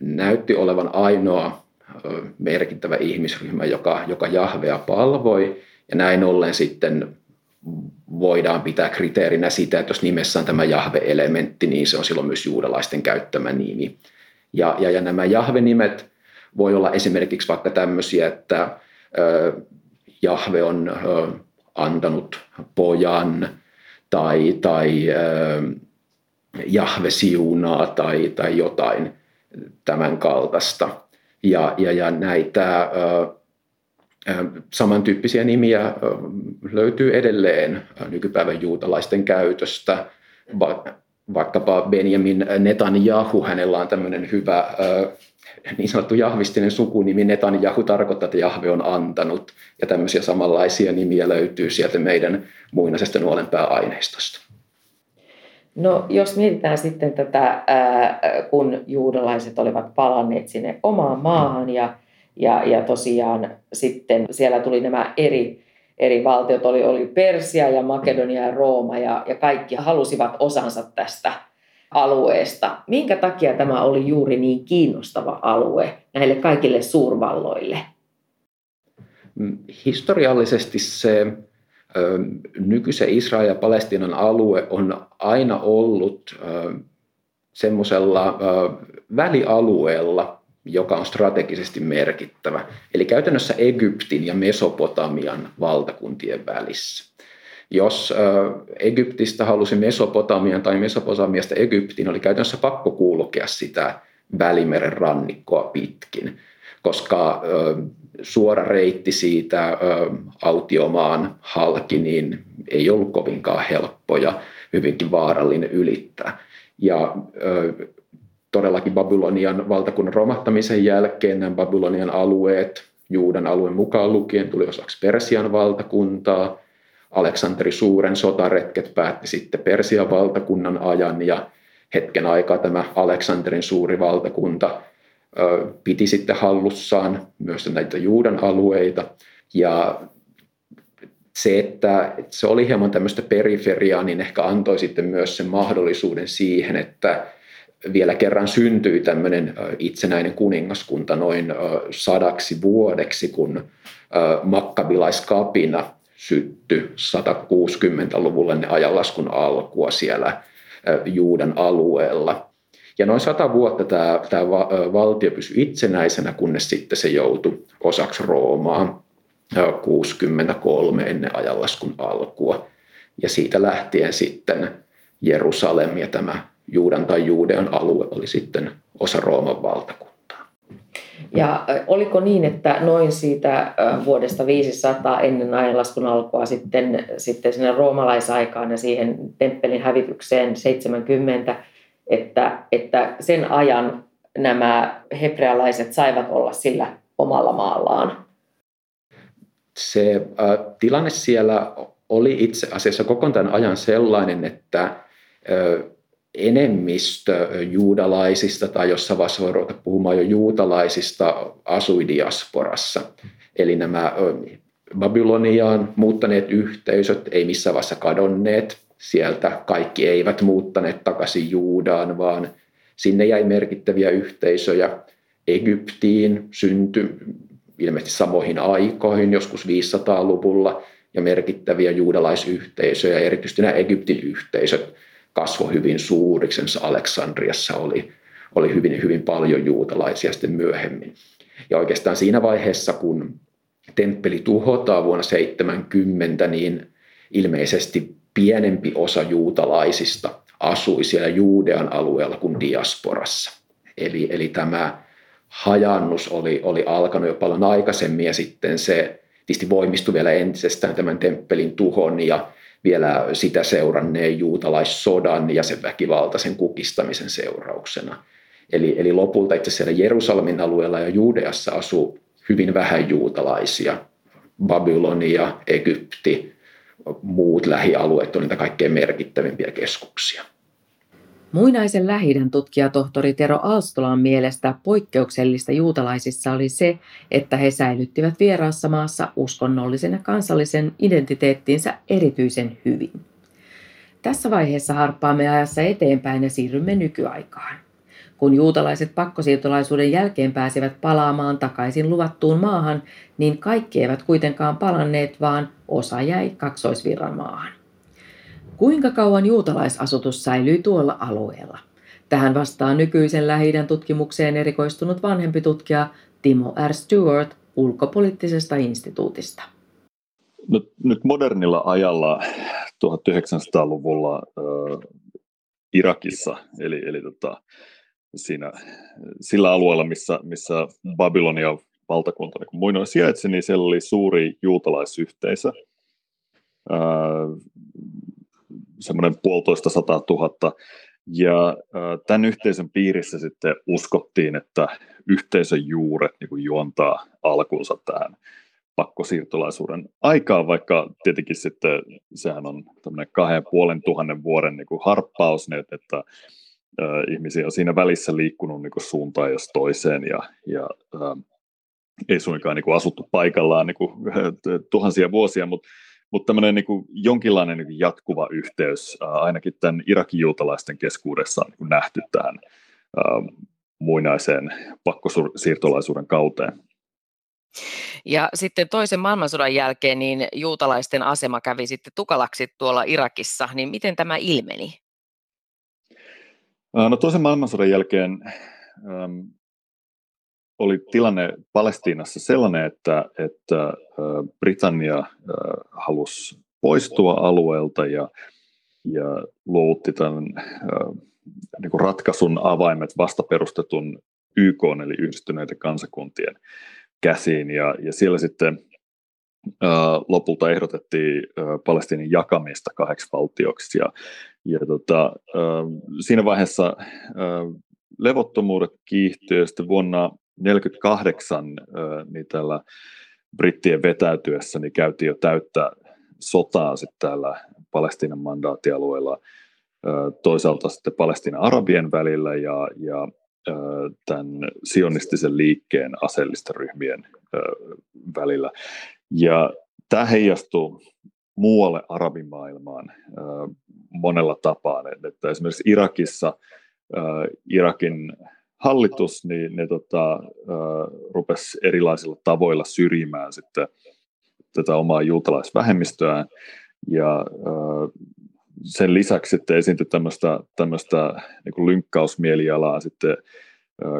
näytti olevan ainoa merkittävä ihmisryhmä, joka, joka Jahvea palvoi, ja näin ollen sitten voidaan pitää kriteerinä sitä, että jos nimessä on tämä Jahve-elementti, niin se on silloin myös juudalaisten käyttämä nimi. Ja, ja, ja nämä Jahve-nimet voi olla esimerkiksi vaikka tämmöisiä, että Jahve on antanut pojan tai, tai Jahve siunaa tai, tai jotain tämän kaltaista. Ja, ja, ja näitä ö, samantyyppisiä nimiä löytyy edelleen nykypäivän juutalaisten käytöstä vaikkapa Benjamin Netanyahu, hänellä on tämmöinen hyvä niin sanottu jahvistinen sukunimi Netanyahu tarkoittaa, että Jahve on antanut. Ja tämmöisiä samanlaisia nimiä löytyy sieltä meidän muinaisesta nuolenpää-aineistosta. No jos mietitään sitten tätä, kun juudalaiset olivat palanneet sinne omaan maahan ja, ja, ja tosiaan sitten siellä tuli nämä eri eri valtiot, oli, oli Persia ja Makedonia ja Rooma ja, ja kaikki halusivat osansa tästä alueesta. Minkä takia tämä oli juuri niin kiinnostava alue näille kaikille suurvalloille? Mm, historiallisesti se nykyisen Israel ja Palestiinan alue on aina ollut semmoisella välialueella, joka on strategisesti merkittävä. Eli käytännössä Egyptin ja Mesopotamian valtakuntien välissä. Jos Egyptistä halusi Mesopotamian tai Mesopotamiasta Egyptiin, oli käytännössä pakko kulkea sitä Välimeren rannikkoa pitkin, koska suora reitti siitä autiomaan halki niin ei ollut kovinkaan helppo ja hyvinkin vaarallinen ylittää. Ja todellakin Babylonian valtakunnan romahtamisen jälkeen nämä Babylonian alueet, Juudan alueen mukaan lukien, tuli osaksi Persian valtakuntaa. Aleksanteri Suuren sotaretket päätti sitten Persian valtakunnan ajan ja hetken aikaa tämä Aleksanterin suuri valtakunta piti sitten hallussaan myös näitä Juudan alueita. Ja se, että se oli hieman tämmöistä periferiaa, niin ehkä antoi sitten myös sen mahdollisuuden siihen, että vielä kerran syntyi tämmöinen itsenäinen kuningaskunta noin sadaksi vuodeksi, kun makkabilaiskapina syttyi 160-luvulla ne ajanlaskun alkua siellä Juudan alueella. Ja noin sata vuotta tämä, tämä valtio pysyi itsenäisenä, kunnes sitten se joutui osaksi Roomaa 63 ennen ajanlaskun alkua. Ja siitä lähtien sitten Jerusalem ja tämä Juudan tai Juudean alue oli sitten osa Rooman valtakuntaa. Ja oliko niin, että noin siitä vuodesta 500 ennen ajanlaskun alkua sitten, sitten sinne roomalaisaikaan ja siihen temppelin hävitykseen 70, että, että sen ajan nämä hebrealaiset saivat olla sillä omalla maallaan? Se äh, tilanne siellä oli itse asiassa koko tämän ajan sellainen, että äh, enemmistö juudalaisista tai jossain vaiheessa ruveta puhumaan jo juutalaisista asui diasporassa. Eli nämä Babyloniaan muuttaneet yhteisöt ei missään vaiheessa kadonneet. Sieltä kaikki eivät muuttaneet takaisin Juudaan, vaan sinne jäi merkittäviä yhteisöjä. Egyptiin syntyi ilmeisesti samoihin aikoihin, joskus 500-luvulla, ja merkittäviä juudalaisyhteisöjä, erityisesti nämä Egyptin yhteisöt kasvoi hyvin suuriksi. Aleksandriassa oli, oli hyvin, hyvin paljon juutalaisia sitten myöhemmin. Ja oikeastaan siinä vaiheessa, kun temppeli tuhotaan vuonna 70, niin ilmeisesti pienempi osa juutalaisista asui siellä Juudean alueella kuin diasporassa. Eli, eli tämä hajannus oli, oli alkanut jo paljon aikaisemmin ja sitten se tietysti voimistui vielä entisestään tämän temppelin tuhon ja vielä sitä seuranneen juutalaissodan ja sen väkivaltaisen kukistamisen seurauksena. Eli, eli lopulta itse siellä Jerusalemin alueella ja Juudeassa asuu hyvin vähän juutalaisia. Babylonia, Egypti, muut lähialueet on niitä kaikkein merkittävimpiä keskuksia. Muinaisen lähidän tutkija tohtori Tero Alstolan mielestä poikkeuksellista juutalaisissa oli se, että he säilyttivät vieraassa maassa uskonnollisen ja kansallisen identiteettinsä erityisen hyvin. Tässä vaiheessa harppaamme ajassa eteenpäin ja siirrymme nykyaikaan. Kun juutalaiset pakkosiirtolaisuuden jälkeen pääsivät palaamaan takaisin luvattuun maahan, niin kaikki eivät kuitenkaan palanneet, vaan osa jäi kaksoisvirran maahan. Kuinka kauan juutalaisasutus säilyi tuolla alueella? Tähän vastaa nykyisen lähi tutkimukseen erikoistunut vanhempi tutkija Timo R. Stewart ulkopoliittisesta instituutista. Nyt, nyt modernilla ajalla 1900-luvulla äh, Irakissa, eli, eli tota, siinä, sillä alueella, missä, missä Babylonia valtakunta niin muinoin sijaitsi, niin siellä oli suuri juutalaisyhteisö. Äh, semmoinen puolitoista sata tuhatta. Ja tämän yhteisön piirissä sitten uskottiin, että yhteisön juuret niin kuin juontaa alkuunsa tähän pakkosiirtolaisuuden aikaan, vaikka tietenkin sitten sehän on tämmöinen kahden puolen tuhannen vuoden niin kuin harppaus, niin että ihmisiä on siinä välissä liikkunut niin suuntaan jos toiseen ja, ja ää, ei suinkaan niin kuin asuttu paikallaan niin kuin, tuhansia vuosia, mutta mutta tämmöinen niin jonkinlainen niin jatkuva yhteys ainakin tämän Irakin juutalaisten keskuudessa on niin nähty tähän muinaiseen pakkosiirtolaisuuden kauteen. Ja sitten toisen maailmansodan jälkeen niin juutalaisten asema kävi sitten tukalaksi tuolla Irakissa, niin miten tämä ilmeni? No toisen maailmansodan jälkeen oli tilanne Palestiinassa sellainen, että, että Britannia halusi poistua alueelta ja, ja luovutti tämän niin kuin ratkaisun avaimet vasta perustetun YK, eli yhdistyneiden kansakuntien käsiin. Ja, ja siellä sitten lopulta ehdotettiin Palestiinin jakamista kahdeksi valtioksi. Ja, ja tota, siinä vaiheessa levottomuudet kiihtyivät. Sitten vuonna 1948 niin tällä brittien vetäytyessä niin käytiin jo täyttä sotaa sitten täällä Palestiinan mandaattialueella toisaalta sitten Palestiinan arabien välillä ja, ja tämän sionistisen liikkeen aseellisten ryhmien välillä. Ja tämä heijastuu muualle arabimaailmaan monella tapaa. Että esimerkiksi Irakissa Irakin hallitus, niin ne tota, rupesi erilaisilla tavoilla syrjimään sitten tätä omaa juutalaisvähemmistöään. Ja sen lisäksi sitten esiintyi tämmöistä, tämmöistä niin lynkkausmielialaa sitten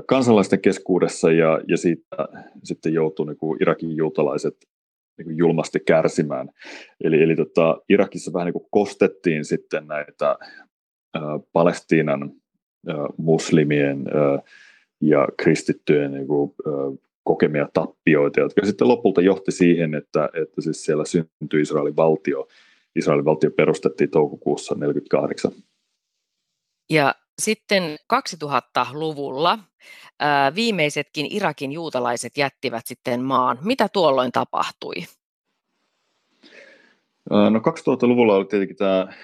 kansalaisten keskuudessa ja, ja siitä sitten joutui niin Irakin juutalaiset niin julmasti kärsimään. Eli, eli tota, Irakissa vähän niin kuin kostettiin sitten näitä ä, Palestiinan ä, muslimien ä, ja kristittyjen niin kuin, ä, kokemia tappioita, jotka sitten lopulta johti siihen, että, että siis siellä syntyi Israelin valtio. Israelin valtio perustettiin toukokuussa 1948. Ja sitten 2000-luvulla ää, viimeisetkin Irakin juutalaiset jättivät sitten maan. Mitä tuolloin tapahtui? No 2000-luvulla oli tietenkin tämä,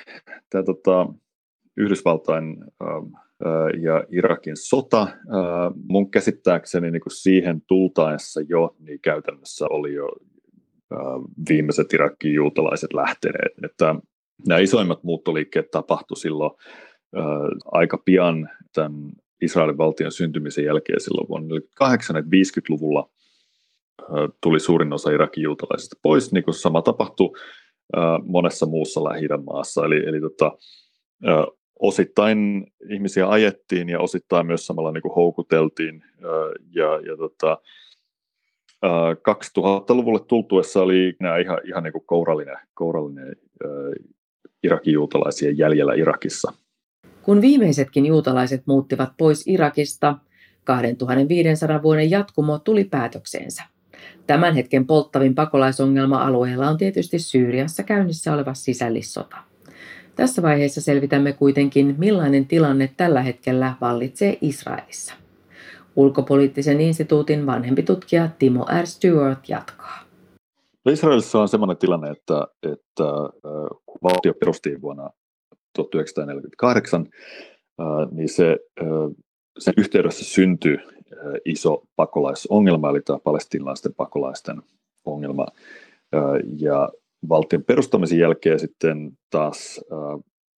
tämä tota, Yhdysvaltain ja Irakin sota. Mun käsittääkseni niin kuin siihen tultaessa jo, niin käytännössä oli jo viimeiset Irakin juutalaiset lähteneet. Että nämä isoimmat muuttoliikkeet tapahtuivat silloin aika pian tämän Israelin valtion syntymisen jälkeen silloin vuonna 1948, että 50-luvulla tuli suurin osa Irakin juutalaisista pois, niin kuin sama tapahtui monessa muussa lähi maassa. Eli, eli tota, osittain ihmisiä ajettiin ja osittain myös samalla niin kuin houkuteltiin. Ja, ja tota, 2000-luvulle tultuessa oli nämä ihan, ihan niin kuin kourallinen, kourallinen Irakin juutalaisia jäljellä Irakissa. Kun viimeisetkin juutalaiset muuttivat pois Irakista, 2500 vuoden jatkumo tuli päätökseensä. Tämän hetken polttavin pakolaisongelma alueella on tietysti Syyriassa käynnissä oleva sisällissota. Tässä vaiheessa selvitämme kuitenkin, millainen tilanne tällä hetkellä vallitsee Israelissa. Ulkopoliittisen instituutin vanhempi tutkija Timo R. Stewart jatkaa. No, Israelissa on sellainen tilanne, että, että kun valtio perustiin vuonna 1948, niin se, sen yhteydessä syntyi iso pakolaisongelma, eli tämä palestinalaisten pakolaisten ongelma. Ja valtion perustamisen jälkeen sitten taas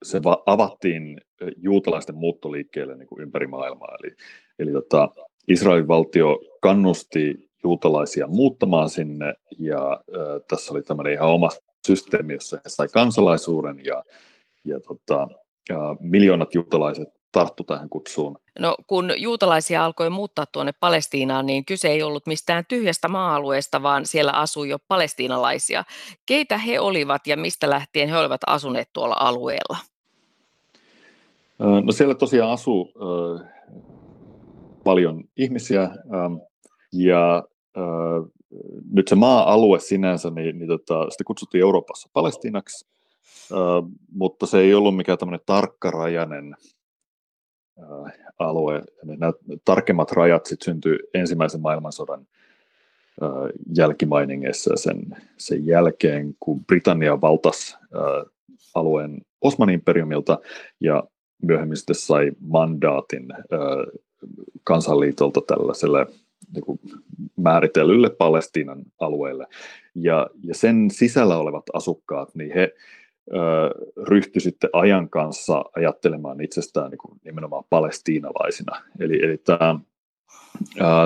se avattiin juutalaisten muuttoliikkeelle niin kuin ympäri maailmaa. Eli, eli tota, Israelin valtio kannusti juutalaisia muuttamaan sinne, ja äh, tässä oli tämmöinen ihan oma systeemi, jossa he sai kansalaisuuden, ja, ja tota, äh, miljoonat juutalaiset tarttu tähän kutsuun. No kun juutalaisia alkoi muuttaa tuonne Palestiinaan, niin kyse ei ollut mistään tyhjästä maa-alueesta, vaan siellä asui jo palestiinalaisia. Keitä he olivat ja mistä lähtien he olivat asuneet tuolla alueella? No siellä tosiaan asuu äh, paljon ihmisiä äh, ja äh, nyt se maa-alue sinänsä, niin, niin tota, sitä kutsuttiin Euroopassa Palestiinaksi, mutta se ei ollut mikään tämmöinen tarkkarajainen alue. Nämä tarkemmat rajat sitten syntyi ensimmäisen maailmansodan jälkimainingeissa sen, sen jälkeen, kun Britannia valtasi alueen Osmanin imperiumilta ja myöhemmin sitten sai mandaatin kansanliitolta tällaiselle niin kuin määritellylle Palestiinan alueelle. Ja, ja sen sisällä olevat asukkaat, niin he ryhtyi sitten ajan kanssa ajattelemaan itsestään niin kuin nimenomaan palestiinalaisina. Eli, eli tämä,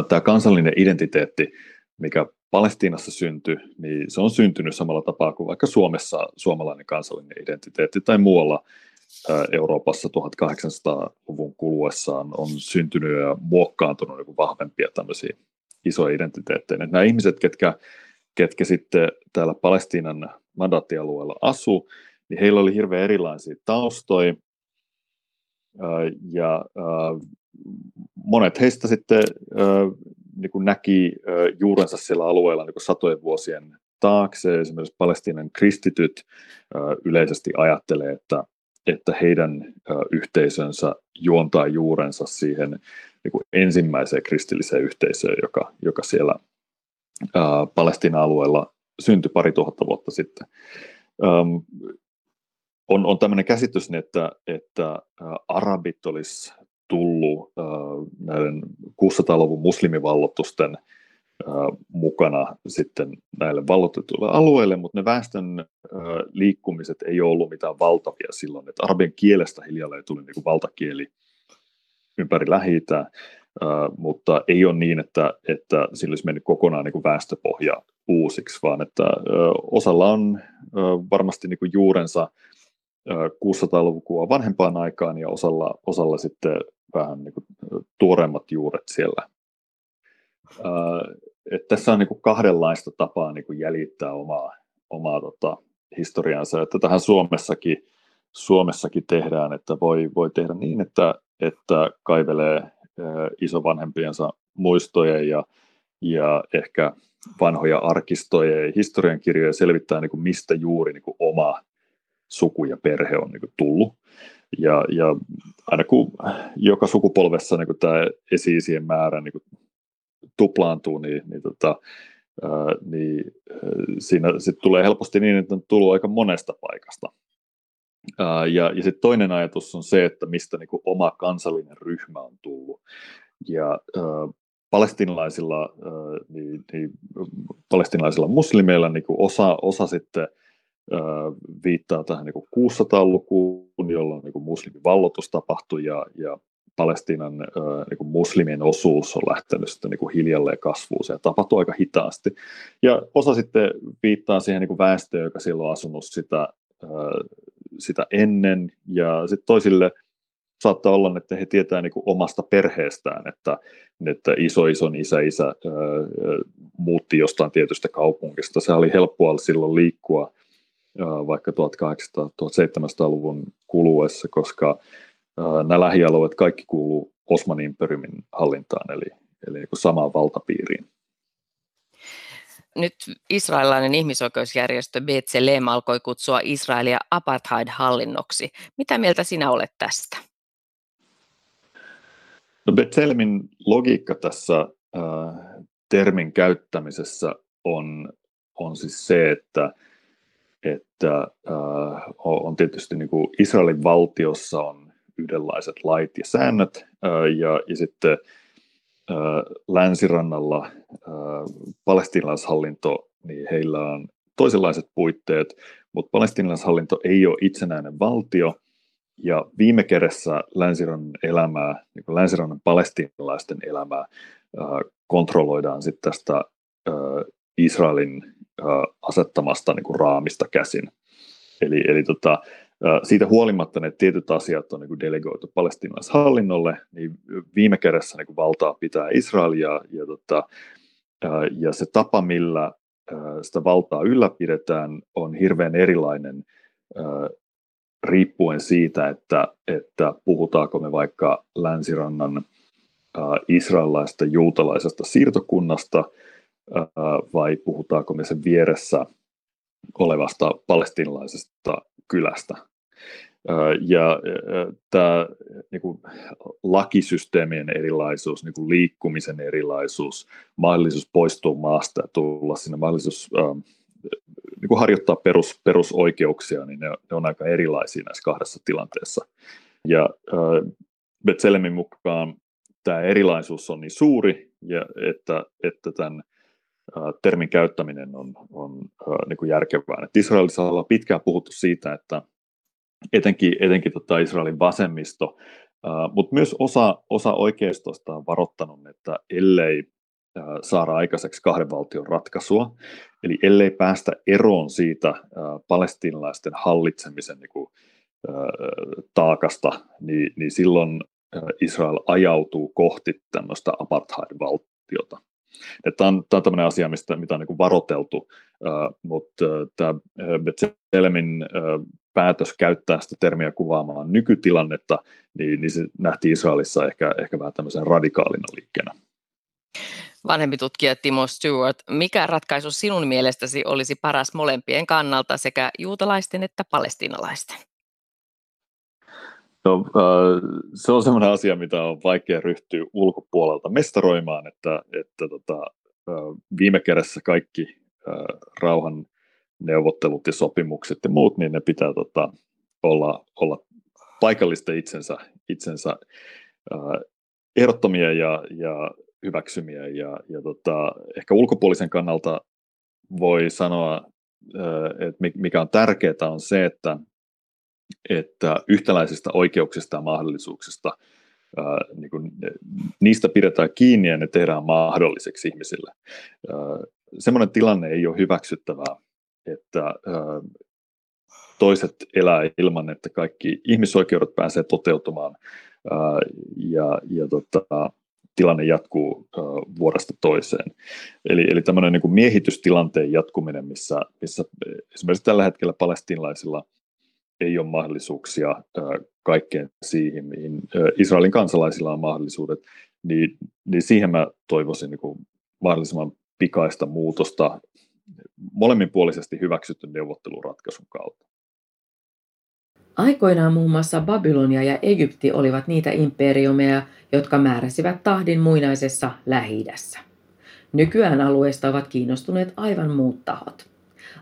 tämä kansallinen identiteetti, mikä Palestiinassa syntyi, niin se on syntynyt samalla tapaa kuin vaikka Suomessa suomalainen kansallinen identiteetti tai muualla Euroopassa 1800-luvun kuluessaan on syntynyt ja muokkaantunut niin vahvempia tämmöisiä isoja identiteettejä. Nämä ihmiset, ketkä, ketkä sitten täällä Palestiinan mandaattialueella asuu, niin heillä oli hirveän erilaisia taustoja, ja monet heistä sitten niin kuin näki juurensa siellä alueella niin kuin satojen vuosien taakse. Esimerkiksi Palestiinan kristityt yleisesti ajattelee, että, että heidän yhteisönsä juontaa juurensa siihen niin kuin ensimmäiseen kristilliseen yhteisöön, joka, joka siellä Palestiinan alueella syntyi pari tuhatta vuotta sitten on, on tämmöinen käsitys, että, että arabit olisi tullut näiden 600-luvun muslimivallotusten mukana sitten näille vallotetuille alueille, mutta ne väestön liikkumiset ei ole ollut mitään valtavia silloin, että arabian kielestä hiljalleen tuli niin kuin valtakieli ympäri lähi mutta ei ole niin, että, että sillä olisi mennyt kokonaan niin kuin väestöpohja uusiksi, vaan että osalla on varmasti niin kuin juurensa 600-lukua vanhempaan aikaan ja osalla, osalla sitten vähän niin kuin tuoreemmat juuret siellä. Et tässä on niin kuin kahdenlaista tapaa niin kuin jäljittää omaa, omaa tota, historiansa. Että tähän Suomessakin, Suomessakin tehdään, että voi, voi tehdä niin, että, että kaivelee isovanhempiensa muistoja ja, ja ehkä vanhoja arkistoja ja historiankirjoja selvittää, niin kuin mistä juuri niin kuin oma suku ja perhe on niin kuin tullut. Ja, ja aina kun joka sukupolvessa niin kuin tämä esi määrä niin kuin tuplaantuu, niin, niin, tota, ää, niin siinä sit tulee helposti niin, että on tullut aika monesta paikasta. Ää, ja ja sitten toinen ajatus on se, että mistä niin kuin oma kansallinen ryhmä on tullut. Ja ää, palestinalaisilla, niin, niin, palestinalaisilla muslimeilla niin osa, osa sitten viittaa tähän niin 600-lukuun, jolloin niin muslimivallotus tapahtui ja, ja Palestiinan niin kuin muslimien osuus on lähtenyt sitten niin kuin hiljalleen kasvuun. Se tapahtuu aika hitaasti. Ja osa sitten viittaa siihen niin väestöön, joka silloin on asunut sitä, sitä ennen. Ja sitten toisille saattaa olla, että he tietää niin kuin omasta perheestään, että, että iso ison isä isä muutti jostain tietystä kaupungista. Se oli helppoa silloin liikkua vaikka 1800-1700-luvun kuluessa, koska nämä lähialueet kaikki kuuluu Osmanin imperiumin hallintaan, eli, eli niin samaan valtapiiriin. Nyt israelilainen ihmisoikeusjärjestö BCLM alkoi kutsua Israelia apartheid-hallinnoksi. Mitä mieltä sinä olet tästä? No Betselmin logiikka tässä äh, termin käyttämisessä on, on siis se, että, että äh, on tietysti niin kuin Israelin valtiossa on yhdenlaiset lait ja säännöt, äh, ja, ja sitten äh, länsirannalla äh, palestinalaishallinto, niin heillä on toisenlaiset puitteet, mutta palestinalaishallinto ei ole itsenäinen valtio – ja viime kädessä länsirannan elämää, niin kuin länsirannan palestinalaisten elämää äh, kontrolloidaan sitten tästä äh, Israelin asettamasta niin kuin raamista käsin. Eli, eli tota, siitä huolimatta ne tietyt asiat on niin kuin delegoitu palestinaishallinnolle, niin viime kädessä niin kuin valtaa pitää Israelia ja, tota, ja se tapa, millä sitä valtaa ylläpidetään, on hirveän erilainen riippuen siitä, että, että puhutaanko me vaikka länsirannan israelaista juutalaisesta siirtokunnasta vai puhutaanko me sen vieressä olevasta palestinalaisesta kylästä. Ja tämä niin kuin, lakisysteemien erilaisuus, niin kuin liikkumisen erilaisuus, mahdollisuus poistua maasta ja tulla sinne, mahdollisuus niin kuin harjoittaa perus, perusoikeuksia, niin ne, ne on aika erilaisia näissä kahdessa tilanteessa. Ja Betselemin mukaan tämä erilaisuus on niin suuri, ja että, että tämän termin käyttäminen on, on niin kuin järkevää. Et Israelissa ollaan pitkään puhuttu siitä, että etenkin, etenkin tota Israelin vasemmisto, mutta myös osa, osa oikeistosta on varoittanut, että ellei saada aikaiseksi kahden valtion ratkaisua. Eli ellei päästä eroon siitä palestinalaisten hallitsemisen niin kuin, taakasta, niin, niin silloin Israel ajautuu kohti tämmöistä apartheid-valtiota. Tämä on, tämä on tämmöinen asia, mistä, mitä on niin varoteltu, mutta tämä Betselemin päätös käyttää sitä termiä kuvaamaan nykytilannetta, niin, niin se nähtiin Israelissa ehkä, ehkä vähän tämmöisen radikaalina liikkeenä vanhempi tutkija Timo Stewart, mikä ratkaisu sinun mielestäsi olisi paras molempien kannalta sekä juutalaisten että palestinalaisten? No, se on sellainen asia, mitä on vaikea ryhtyä ulkopuolelta mestaroimaan, että, että tota, äh, viime kädessä kaikki äh, rauhan neuvottelut ja sopimukset ja muut, niin ne pitää tota, olla, olla paikallisten itsensä, itsensä ehdottomia ja, ja hyväksymiä. Ja, ja tota, ehkä ulkopuolisen kannalta voi sanoa, että mikä on tärkeää on se, että, että yhtäläisistä oikeuksista ja mahdollisuuksista niin kuin, niistä pidetään kiinni ja ne tehdään mahdolliseksi ihmisille. Semmoinen tilanne ei ole hyväksyttävää, että toiset elää ilman, että kaikki ihmisoikeudet pääsee toteutumaan ja, ja tota, tilanne jatkuu vuodesta toiseen. Eli, eli tämmöinen niin kuin miehitystilanteen jatkuminen, missä, missä esimerkiksi tällä hetkellä palestinlaisilla ei ole mahdollisuuksia kaikkeen siihen, mihin Israelin kansalaisilla on mahdollisuudet, niin, niin siihen mä toivoisin niin kuin mahdollisimman pikaista muutosta molemminpuolisesti hyväksytyn neuvotteluratkaisun kautta. Aikoinaan muun muassa Babylonia ja Egypti olivat niitä imperiumeja, jotka määräsivät tahdin muinaisessa lähi. Nykyään alueesta ovat kiinnostuneet aivan muut tahot.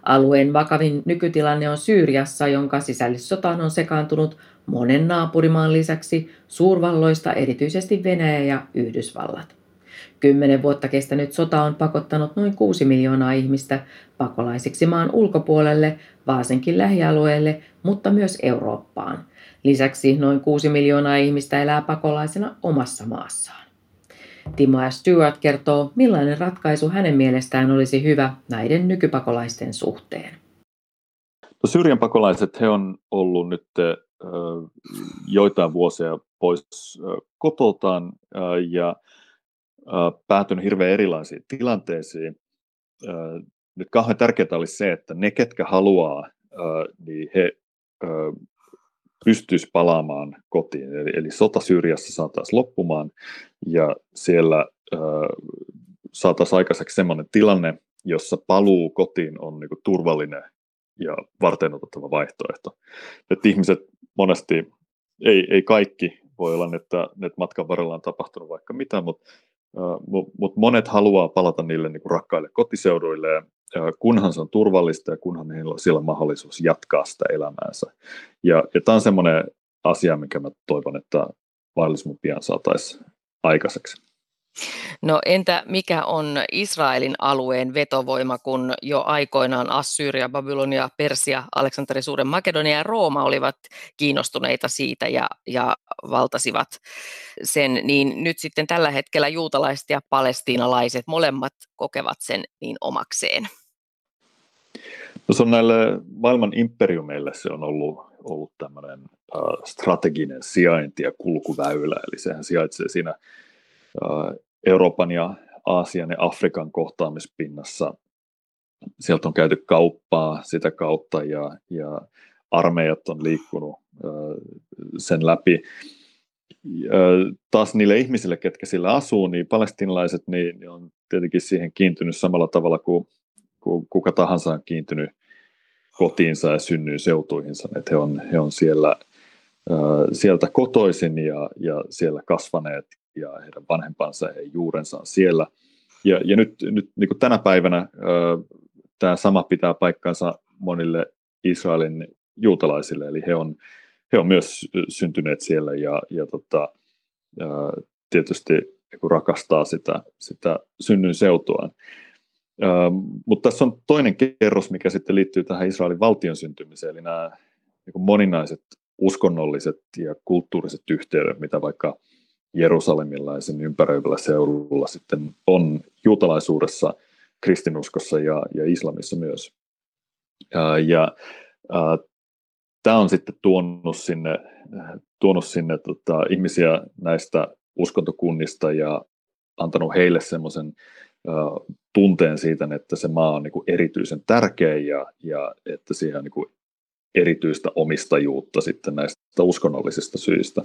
Alueen vakavin nykytilanne on Syyriassa, jonka sisällissotaan on sekaantunut monen naapurimaan lisäksi suurvalloista erityisesti Venäjä ja Yhdysvallat. Kymmenen vuotta kestänyt sota on pakottanut noin 6 miljoonaa ihmistä pakolaisiksi maan ulkopuolelle, varsinkin lähialueelle, mutta myös Eurooppaan. Lisäksi noin 6 miljoonaa ihmistä elää pakolaisena omassa maassaan. Timo S. Stewart kertoo, millainen ratkaisu hänen mielestään olisi hyvä näiden nykypakolaisten suhteen. No, Syyrian pakolaiset he on ollut nyt ö, joitain vuosia pois kotoltaan ja päätynyt hirveän erilaisiin tilanteisiin. Nyt kauhean tärkeää olisi se, että ne, ketkä haluaa, niin he pystyisi palaamaan kotiin. Eli, eli sota Syyriassa saataisiin loppumaan ja siellä saataisiin aikaiseksi sellainen tilanne, jossa paluu kotiin on niin kuin turvallinen ja varteenotettava vaihtoehto. Että ihmiset monesti, ei, ei kaikki voi olla, että, että matkan varrella on tapahtunut vaikka mitä, mutta mutta mut monet haluaa palata niille niin kuin rakkaille kotiseuduille, kunhan se on turvallista ja kunhan heillä on siellä mahdollisuus jatkaa sitä elämäänsä. Ja, ja tämä on semmoinen asia, mikä mä toivon, että mahdollisimman pian saataisiin aikaiseksi. No entä mikä on Israelin alueen vetovoima, kun jo aikoinaan Assyria, Babylonia, Persia, Aleksanteri Suuren Makedonia ja Rooma olivat kiinnostuneita siitä ja, ja valtasivat sen, niin nyt sitten tällä hetkellä juutalaiset ja palestiinalaiset molemmat kokevat sen niin omakseen. No se on näille maailman imperiumeille se on ollut, ollut tämmöinen äh, strateginen sijainti ja kulkuväylä, eli sehän sijaitsee siinä äh, Euroopan ja Aasian ja Afrikan kohtaamispinnassa. Sieltä on käyty kauppaa sitä kautta ja, ja armeijat on liikkunut sen läpi. taas niille ihmisille, ketkä sillä asuu, niin palestinalaiset niin, on tietenkin siihen kiintynyt samalla tavalla kuin, kuin kuka tahansa on kiintynyt kotiinsa ja synnyyn seutuihinsa. Että he on, he on siellä, sieltä kotoisin ja, ja siellä kasvaneet ja heidän vanhempansa ja juurensa on siellä. Ja, ja nyt, nyt niin kuin tänä päivänä tämä sama pitää paikkansa monille Israelin juutalaisille, eli he on, he on myös syntyneet siellä ja, ja tota, tietysti niin rakastaa sitä, sitä synnyn seutuaan. Mutta tässä on toinen kerros, mikä sitten liittyy tähän Israelin valtion syntymiseen, eli nämä niin moninaiset uskonnolliset ja kulttuuriset yhteydet, mitä vaikka Jerusalemilla ja sen ympäröivällä seudulla sitten on juutalaisuudessa, kristinuskossa ja, ja islamissa myös. Ja, ja tämä on sitten tuonut sinne, tuonut sinne tota, ihmisiä näistä uskontokunnista ja antanut heille semmoisen tunteen siitä, että se maa on niin kuin erityisen tärkeä ja, ja että siihen on niin kuin erityistä omistajuutta sitten näistä uskonnollisista syistä.